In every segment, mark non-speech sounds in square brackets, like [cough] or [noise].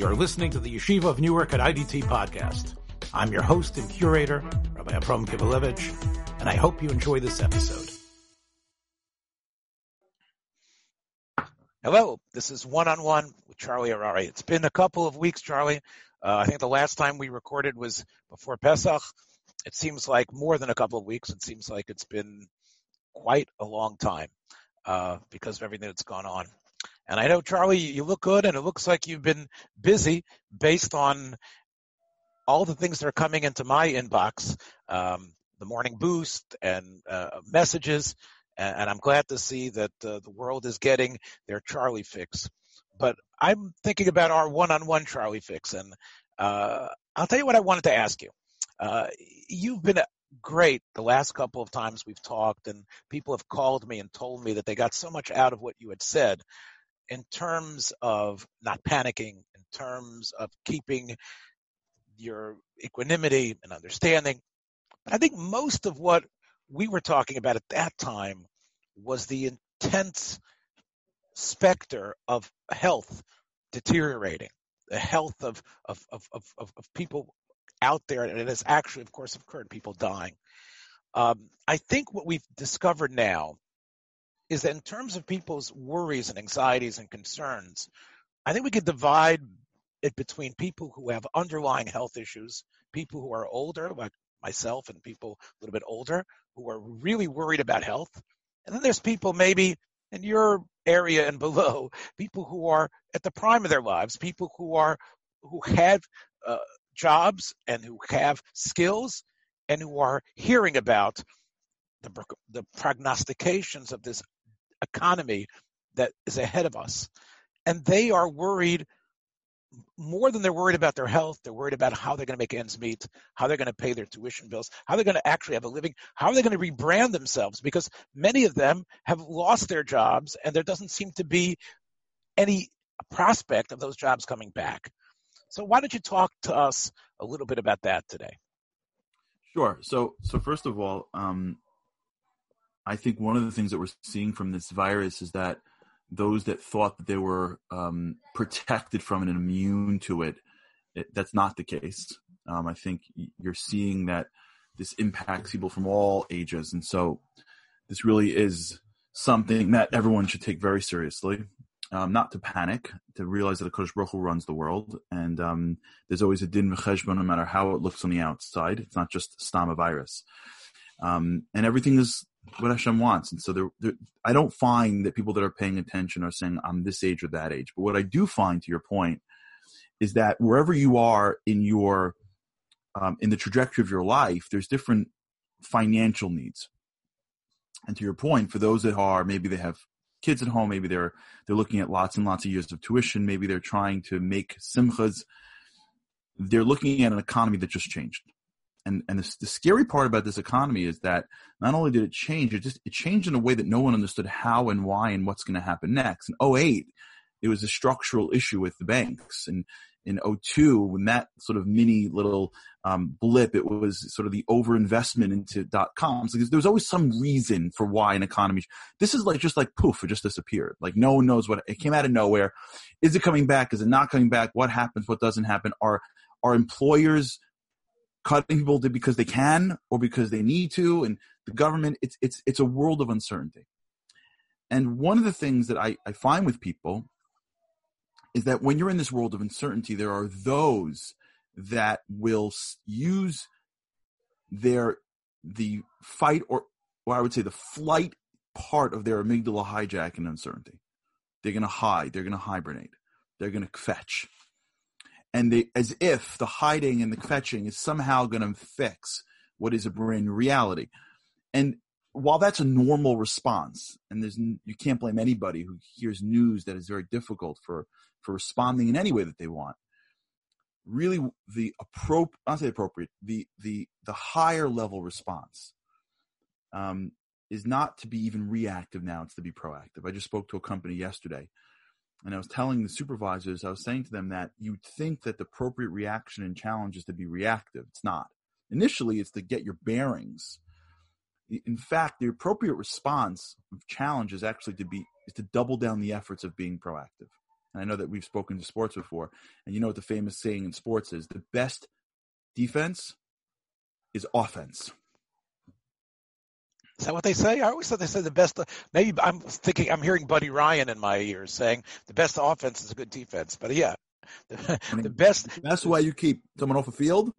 You're listening to the Yeshiva of Newark at IDT podcast. I'm your host and curator, Rabbi Abram Kivelevitz, and I hope you enjoy this episode. Hello, this is One on One with Charlie Harary. It's been a couple of weeks, Charlie. Uh, I think the last time we recorded was before Pesach. It seems like more than a couple of weeks. It seems like it's been quite a long time uh, because of everything that's gone on. And I know, Charlie, you look good and it looks like you've been busy based on all the things that are coming into my inbox, um, the morning boost and uh, messages. And, and, I'm glad to see that uh, the world is getting their Charlie fix. But I'm thinking about our one-on-one Charlie fix. And uh, I'll tell you what I wanted to ask you. Uh, you've been great the last couple of times we've talked and people have called me and told me that they got so much out of what you had said in terms of not panicking, in terms of keeping your equanimity and understanding. I think most of what we were talking about at that time was the intense specter of health deteriorating, the health of, of, of, of, of people out there, and it has actually, of course, occurred, people dying. Um, I think what we've discovered now is that in terms of people's worries and anxieties and concerns, I think we could divide it between people who have underlying health issues, people who are older, like myself, and people a little bit older who are really worried about health. And then there's people maybe in your area and [laughs] below, people who are at the prime of their lives, people who are who have uh, jobs and who have skills and who are hearing about the, the prognostications of this economy that is ahead of us. And they are worried more than they're worried about their health, they're worried about how they're going to make ends meet, how they're going to pay their tuition bills, how they're going to actually have a living, how are they going to rebrand themselves because many of them have lost their jobs and there doesn't seem to be any prospect of those jobs coming back. So why don't you talk to us a little bit about that today? Sure. So, so first of all, um, I think one of the things that we're seeing from this virus is that those that thought that they were um, protected from it and immune to it, it that's not the case. Um, I think you're seeing that this impacts people from all ages, and so this really is something that everyone should take very seriously. Um, not to panic, to realize that the Kodesh Baruch Hu runs the world, and um, there's always a din v'cheshbon, no matter how it looks on the outside. It's not just stam a virus, um, and everything is what Hashem wants. And so there, there, I don't find that people that are paying attention are saying I'm this age or that age. But what I do find, to your point, is that wherever you are in your um, in the trajectory of your life, there's different financial needs. And to your point, for those that are maybe they have kids at home, maybe they're they're looking at lots and lots of years of tuition, maybe they're trying to make simchas. They're looking at an economy that just changed and and the, the, scary part about this economy is that not only did it change, it just it changed in a way that no one understood how and why and what's going to happen next. In 08, it was a structural issue with the banks, and in 02, when that sort of mini little um, blip, it was sort of the overinvestment into dot coms. Because there's always some reason for why an economy. This is like just like poof, it just disappeared. Like no one knows what it came out of nowhere. Is it coming back? Is it not coming back? What happens? What doesn't happen? Are are employers cutting people because they can or because they need to and the government it's it's it's a world of uncertainty and one of the things that I, I find with people is that when you're in this world of uncertainty there are those that will use their the fight or or I would say the flight part of their amygdala hijack uncertainty. They're going to hide. They're going to hibernate. They're going to fetch and as if the hiding and the fetching is somehow going to fix what is a brain reality. And while that's a normal response, and there's you can't blame anybody who hears news that is very difficult for for responding in any way that they want. Really, the appropriate, not say appropriate, the the the higher level response um, is not to be even reactive now; it's to be proactive. I just spoke to a company yesterday and I was telling the supervisors, I was saying to them that you'd think that the appropriate reaction and challenge is to be reactive. It's not. Initially, it's to get your bearings. In fact, the appropriate response of challenge is actually to be is to double down the efforts of being proactive. And I know that we've spoken to sports before, and you know what the famous saying in sports is: the best defense is offense. Is that what they say? I always thought they said the best. Maybe I'm thinking I'm hearing Buddy Ryan in my ears saying the best offense is a good defense. But yeah, the, the best. Best way you keep someone off the field.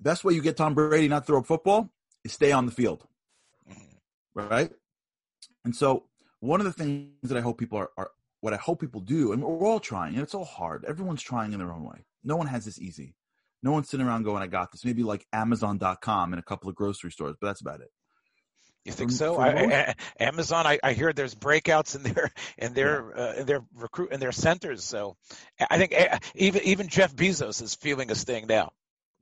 Best way you get Tom Brady not throw a football is stay on the field, mm-hmm. right? And so one of the things that I hope people are, are what I hope people do, and we're all trying, and it's all hard. Everyone's trying in their own way. No one has this easy. No one's sitting around going, "I got this." Maybe like Amazon.com and a couple of grocery stores, but that's about it. You think so? I, Amazon, I, I, hear there's breakouts in their [laughs] in their yeah. uh, in their recruit in their centers. So I think eh, even even Jeff Bezos is feeling a sting now.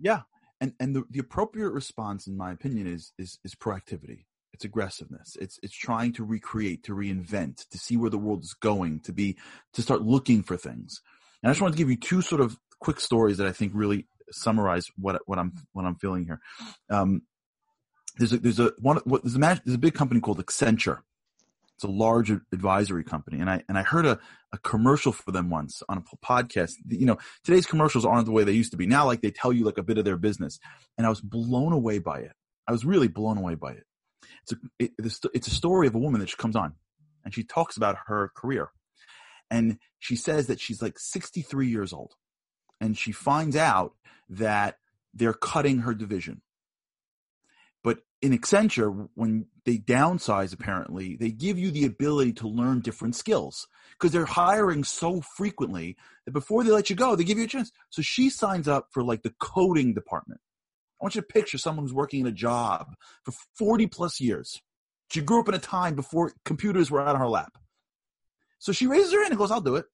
Yeah, and and the, the appropriate response, in my opinion, is is is proactivity. It's aggressiveness. It's it's trying to recreate, to reinvent, to see where the world is going, to be to start looking for things. And I just wanted to give you two sort of quick stories that I think really summarize what what I'm what I'm feeling here. Um, there's a there's a one there's a there's a big company called Accenture. It's a large advisory company, and I and I heard a, a commercial for them once on a podcast. You know, today's commercials aren't the way they used to be. Now, like they tell you like a bit of their business, and I was blown away by it. I was really blown away by it. It's a it, it's a story of a woman that she comes on, and she talks about her career, and she says that she's like 63 years old, and she finds out that they're cutting her division in Accenture, when they downsize, apparently, they give you the ability to learn different skills because they're hiring so frequently that before they let you go, they give you a chance. So she signs up for like the coding department. I want you to picture someone who's working in a job for 40 plus years. She grew up in a time before computers were out on her lap. So she raises her hand and goes, I'll do it.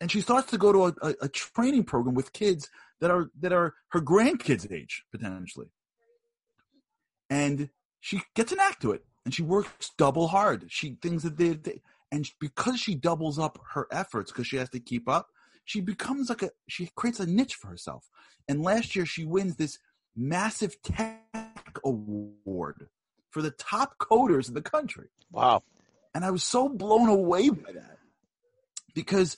And she starts to go to a, a, a training program with kids that are that are her grandkids' age, potentially and she gets an act to it and she works double hard. She thinks that they, they and because she doubles up her efforts because she has to keep up, she becomes like a she creates a niche for herself. And last year she wins this massive tech award for the top coders in the country. Wow. And I was so blown away by that because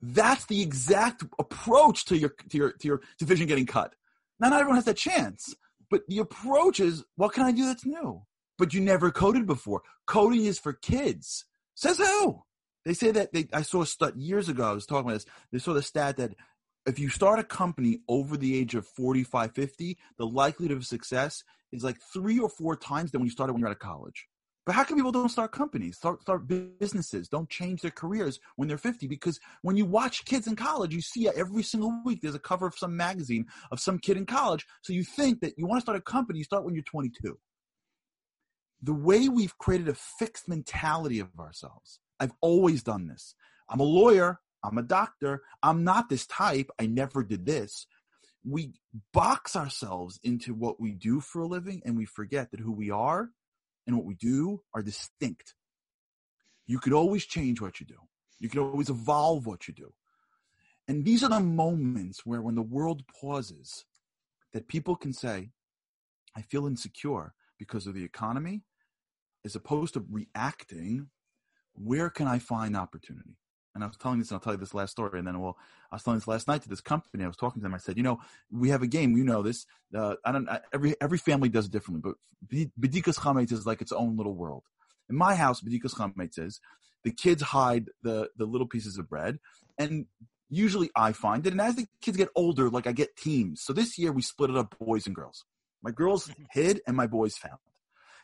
that's the exact approach to your to your to your division getting cut. Now, not everyone has that chance, but the approach is, what can I do that's new? But you never coded before. Coding is for kids. Says who? They say that they, I saw a stat years ago. I was talking about this. They saw the stat that if you start a company over the age of 45, 50, the likelihood of success is like three or four times than when you started when you're out of college. But how come people don't start companies, start start businesses, don't change their careers when they're 50? Because when you watch kids in college, you see every single week there's a cover of some magazine of some kid in college. So you think that you want to start a company, you start when you're 22. The way we've created a fixed mentality of ourselves. I've always done this. I'm a lawyer, I'm a doctor, I'm not this type, I never did this. We box ourselves into what we do for a living and we forget that who we are and what we do are distinct. You could always change what you do. You can always evolve what you do. And these are the moments where when the world pauses, that people can say, I feel insecure because of the economy, as opposed to reacting, where can I find opportunity? And I was telling this, and I'll tell you this last story, and then well, I was telling this last night to this company. I was talking to them. I said, you know, we have a game. You know this. Uh, I don't. I, every every family does it differently, but Bedikas Chametz is like its own little world. In my house, Bedikas Chametz is the kids hide the the little pieces of bread, and usually I find it. And as the kids get older, like I get teams. So this year we split it up, boys and girls. My girls hid, and my boys found.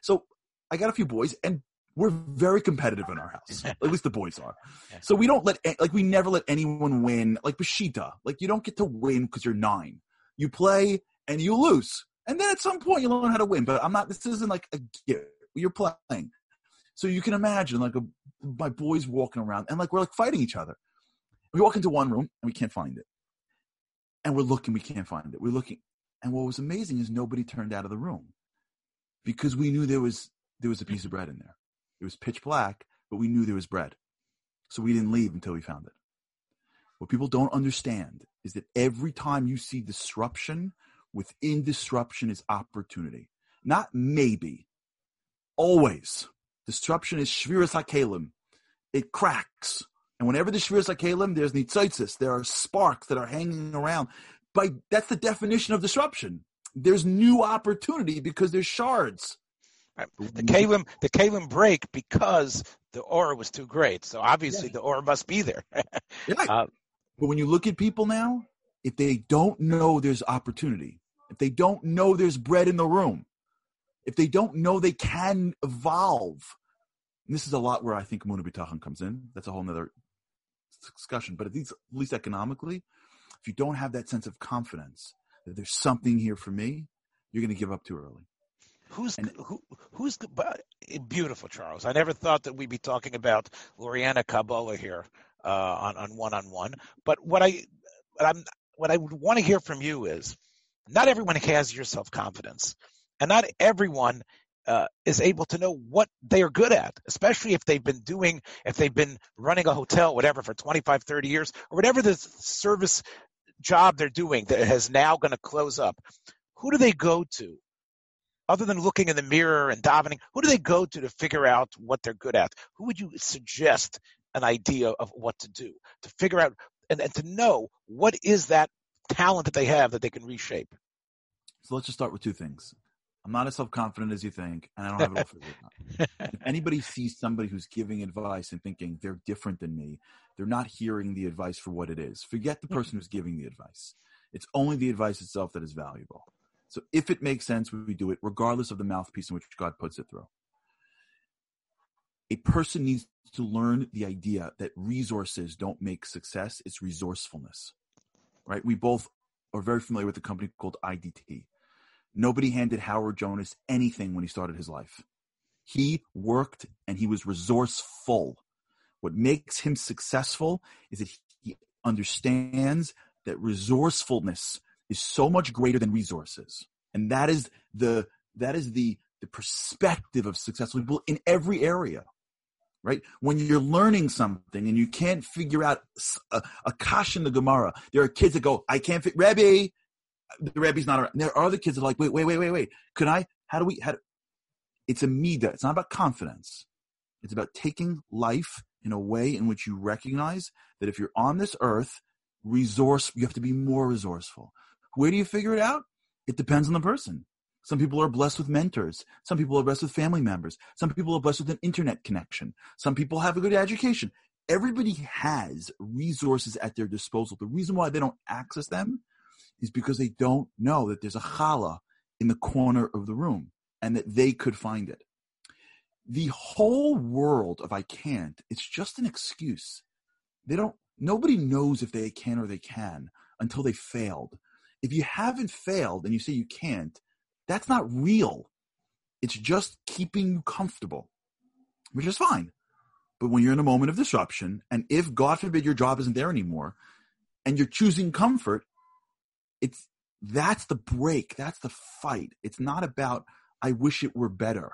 So I got a few boys, and we're very competitive in our house. [laughs] At least the boys are. So we don't let like we never let anyone win. Like Bashita, like you don't get to win because you're nine. You play and you lose, and then at some point you learn how to win. But I'm not. This isn't like a gift. You're playing, so you can imagine like a, my boys walking around and like we're like fighting each other. We walk into one room and we can't find it, and we're looking. We can't find it. We're looking, and what was amazing is nobody turned out of the room because we knew there was there was a piece of bread in there. It was pitch black, but we knew there was bread. So we didn't leave until we found it. What people don't understand is that every time you see disruption, within disruption is opportunity. Not maybe. Always. Disruption is shviras hakelim. It cracks. And whenever the Shviras Kalim, there's nitzotzis, there are sparks that are hanging around. By that's the definition of disruption. There's new opportunity because there's shards. The Kalim, the Kalim break because the aura was too great. So obviously yeah. the aura must be there. [laughs] yeah. Uh, but when you look at people now, if they don't know there's opportunity, if they don't know there's bread in the room, if they don't know they can evolve, this is a lot where I think Muna Bitachon comes in. That's a whole other discussion. But at least, at least economically, if you don't have that sense of confidence that there's something here for me, you're going to give up too early. Who's who? Who's beautiful, Charles? I never thought that we'd be talking about Lurianic Kabbalah here uh, on on one on one. But what I what I'm what I would want to hear from you is, not everyone has your self confidence, and not everyone uh, is able to know what they are good at, especially if they've been doing, if they've been running a hotel, whatever, for 25, 30 years, or whatever the service job they're doing that has now going to close up. Who do they go to? Other than looking in the mirror and davening, who do they go to to figure out what they're good at? Who would you suggest an idea of what to do to figure out and, and to know what is that talent that they have that they can reshape? So let's just start with two things. I'm not as self confident as you think, and I don't have it all figured out. [laughs] if anybody sees somebody who's giving advice and thinking they're different than me, they're not hearing the advice for what it is. Forget the mm-hmm. person who's giving the advice. It's only the advice itself that is valuable. So if it makes sense, we do it, regardless of the mouthpiece in which God puts it through. A person needs to learn the idea that resources don't make success, it's resourcefulness. Right? We both are very familiar with a company called IDT. Nobody handed Howard Jonas anything when he started his life. He worked and he was resourceful. What makes him successful is that he understands that resourcefulness is so much greater than resources. And that is the, that is the, the perspective of successful people in every area, right? When you're learning something and you can't figure out a, a kash in the Gemara, there are kids that go, I can't fit, Rebbe, the Rebbe's not around. There are other kids that are like, wait, wait, wait, wait, wait. Could I, how do we, how do, it's a mida. It's not about confidence. It's about taking life in a way in which you recognize that if you're on this earth, resource, you have to be more resourceful. Where do you figure it out? It depends on the person. Some people are blessed with mentors. Some people are blessed with family members. Some people are blessed with an internet connection. Some people have a good education. Everybody has resources at their disposal. The reason why they don't access them is because they don't know that there's a challah in the corner of the room and that they could find it. The whole world of I can't, it's just an excuse. They don't, nobody knows if they can or they can until they failed. If you haven't failed and you say you can't, that's not real. It's just keeping you comfortable, which is fine. But when you're in a moment of disruption, and if God forbid your job isn't there anymore, and you're choosing comfort, it's that's the break. That's the fight. It's not about I wish it were better.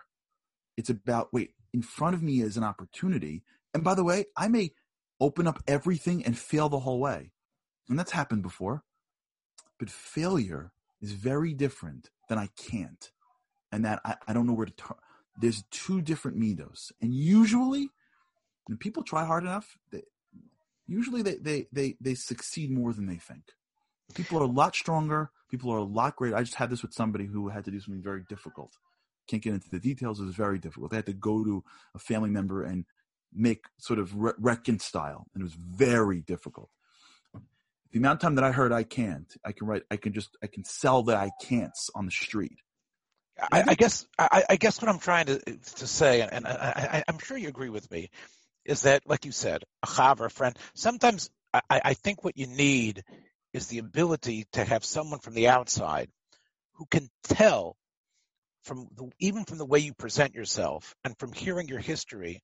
It's about wait, in front of me is an opportunity. And by the way, I may open up everything and fail the whole way. And that's happened before. But failure is very different than I can't. And that I, I don't know where to turn. There's two different midos. And usually, when people try hard enough, they, usually they, they, they, they succeed more than they think. People are a lot stronger. People are a lot greater. I just had this with somebody who had to do something very difficult. Can't get into the details. It was very difficult. They had to go to a family member and make sort of re- reconcile, and it was very difficult. The amount of time that I heard I can't, I can write, I can just, I can sell that I can't on the street. I, I, guess, I, I, guess what I'm trying to to say, and I, am sure you agree with me, is that, like you said, a chaver, a friend. Sometimes I, think what you need is the ability to have someone from the outside who can tell from the, even from the way you present yourself and from hearing your history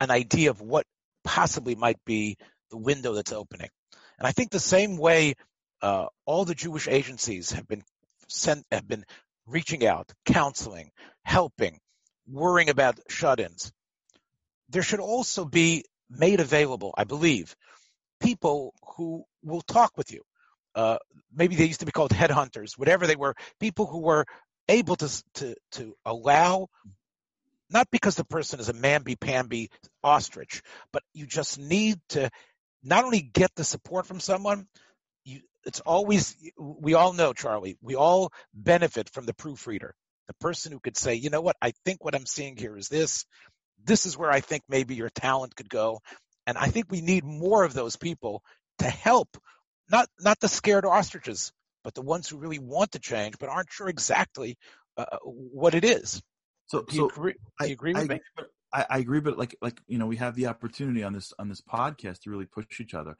an idea of what possibly might be the window that's opening. And I think the same way uh, all the Jewish agencies have been sent have been reaching out, counseling, helping, worrying about shut-ins. There should also be made available, I believe, people who will talk with you. Uh, maybe they used to be called headhunters, whatever they were, people who were able to to to allow not because the person is a mamby-pamby ostrich, but you just need to not only get the support from someone, you, it's always, we all know, Charlie, we all benefit from the proofreader, the person who could say, you know what, I think what I'm seeing here is this. This is where I think maybe your talent could go. And I think we need more of those people to help, not, not the scared ostriches, but the ones who really want to change, but aren't sure exactly uh, what it is. So, do you so agree, do you agree with I, me? I, I agree, but like like you know, we have the opportunity on this on this podcast to really push each other.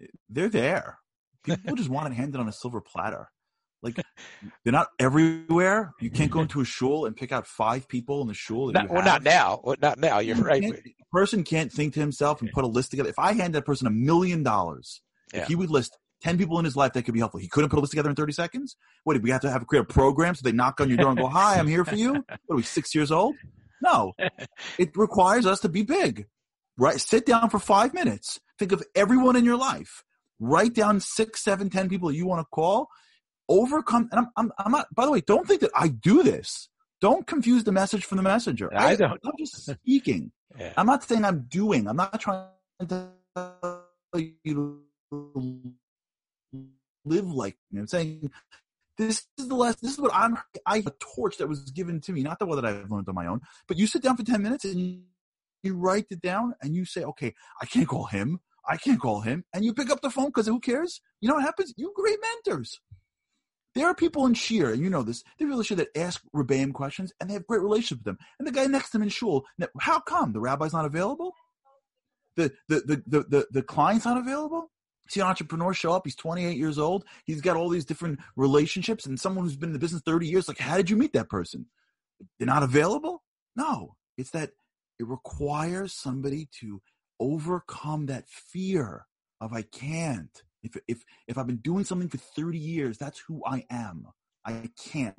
Eh, they're there. People just want it handed on a silver platter. Like they're not everywhere. You can't go [laughs] into a shul and pick out five people in the shul. Not, well, not now. Well, not now. You're right. A person can't think to himself and put a list together. If I hand that person a million dollars, if he would list ten people in his life that could be helpful, he couldn't put a list together in thirty seconds. What did we have to have create a program so they knock on your door and go, "Hi, I'm here for you"? What are we six years old? No, [laughs] it requires us to be big. Right? Sit down for five minutes. Think of everyone in your life. Write down six, seven, ten people you want to call. Overcome. And I'm, I'm, I'm not. By the way, don't think that I do this. Don't confuse the message from the messenger. I don't. I'm just speaking. [laughs] Yeah. I'm not saying I'm doing. I'm not trying to tell you to live like me. I'm saying this is the last. This is what I'm. I a torch that was given to me, not the one that I've learned on my own. But you sit down for ten minutes and you, write it down and you say, okay, I can't call him. I can't call him. And you pick up the phone because who cares? You know what happens? You great mentors. There are people in shiur, and you know this, they really should that ask Rebbeim questions, and they have great relationship with them. And the guy next to them in shul, how come the rabbi's not available? The the the the the, the client's not available? See an entrepreneur show up, he's 28 years old, he's got all these different relationships, and someone who's been in the business 30 years, like, how did you meet that person? They're not available? No. It's that it requires somebody to overcome that fear of I can't. If if if I've been doing something for 30 years, that's who I am. I can't.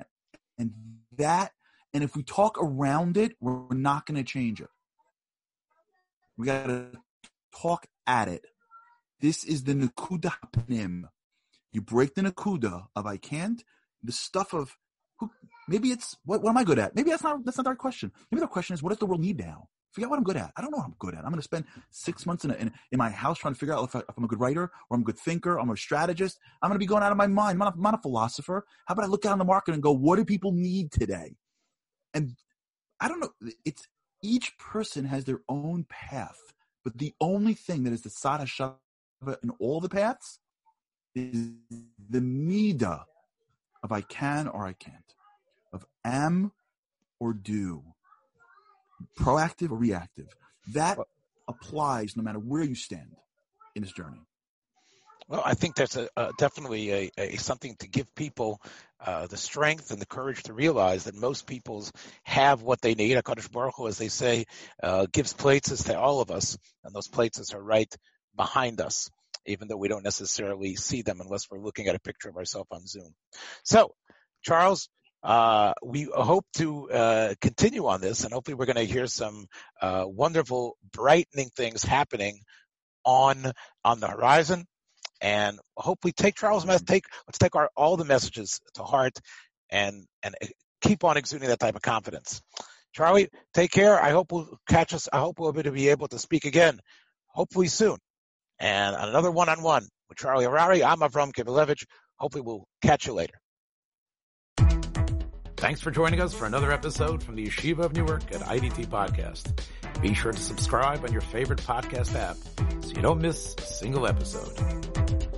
And that and if we talk around it, we're not going to change it. We got to talk at it. This is the nakuda pnim. You break the nakuda of I can't. The stuff of who, maybe it's what, what am I good at? Maybe that's not that's not our question. Maybe the question is what does the world need now? Forget what I'm good at. I don't know what I'm good at. I'm going to spend six months in, a, in, in my house trying to figure out if, I, I'm a good writer or I'm a good thinker. I'm a strategist. I'm going to be going out of my mind. I'm not, I'm not a philosopher. How about I look out in the market and go, what do people need today? And I don't know. It's each person has their own path, but the only thing that is the sada shava in all the paths is the mida of I can or I can't, of am or do, proactive or reactive. That applies no matter where you stand in this journey. Well, I think that's a, definitely a, a, something to give people uh, the strength and the courage to realize that most peoples have what they need. Hakadosh Baruch Hu, as they say, uh, gives places to all of us, and those places are right behind us, even though we don't necessarily see them unless we're looking at a picture of ourselves on Zoom. So, Charles, uh, we hope to uh, continue on this, and hopefully, we're going to hear some uh, wonderful, brightening things happening on on the horizon and hopefully take Charles' message. Take let's take our all the messages to heart, and and keep on exuding that type of confidence. Charlie, take care. I hope we'll catch us. I hope we'll be able to speak again, hopefully soon, and another one-on-one with Charlie Harary. I'm Avram Kivelevitz. Hopefully, we'll catch you later. Thanks for joining us for another episode from the Yeshiva of Newark at IDT Podcast. Be sure to subscribe on your favorite podcast app so you don't miss a single episode.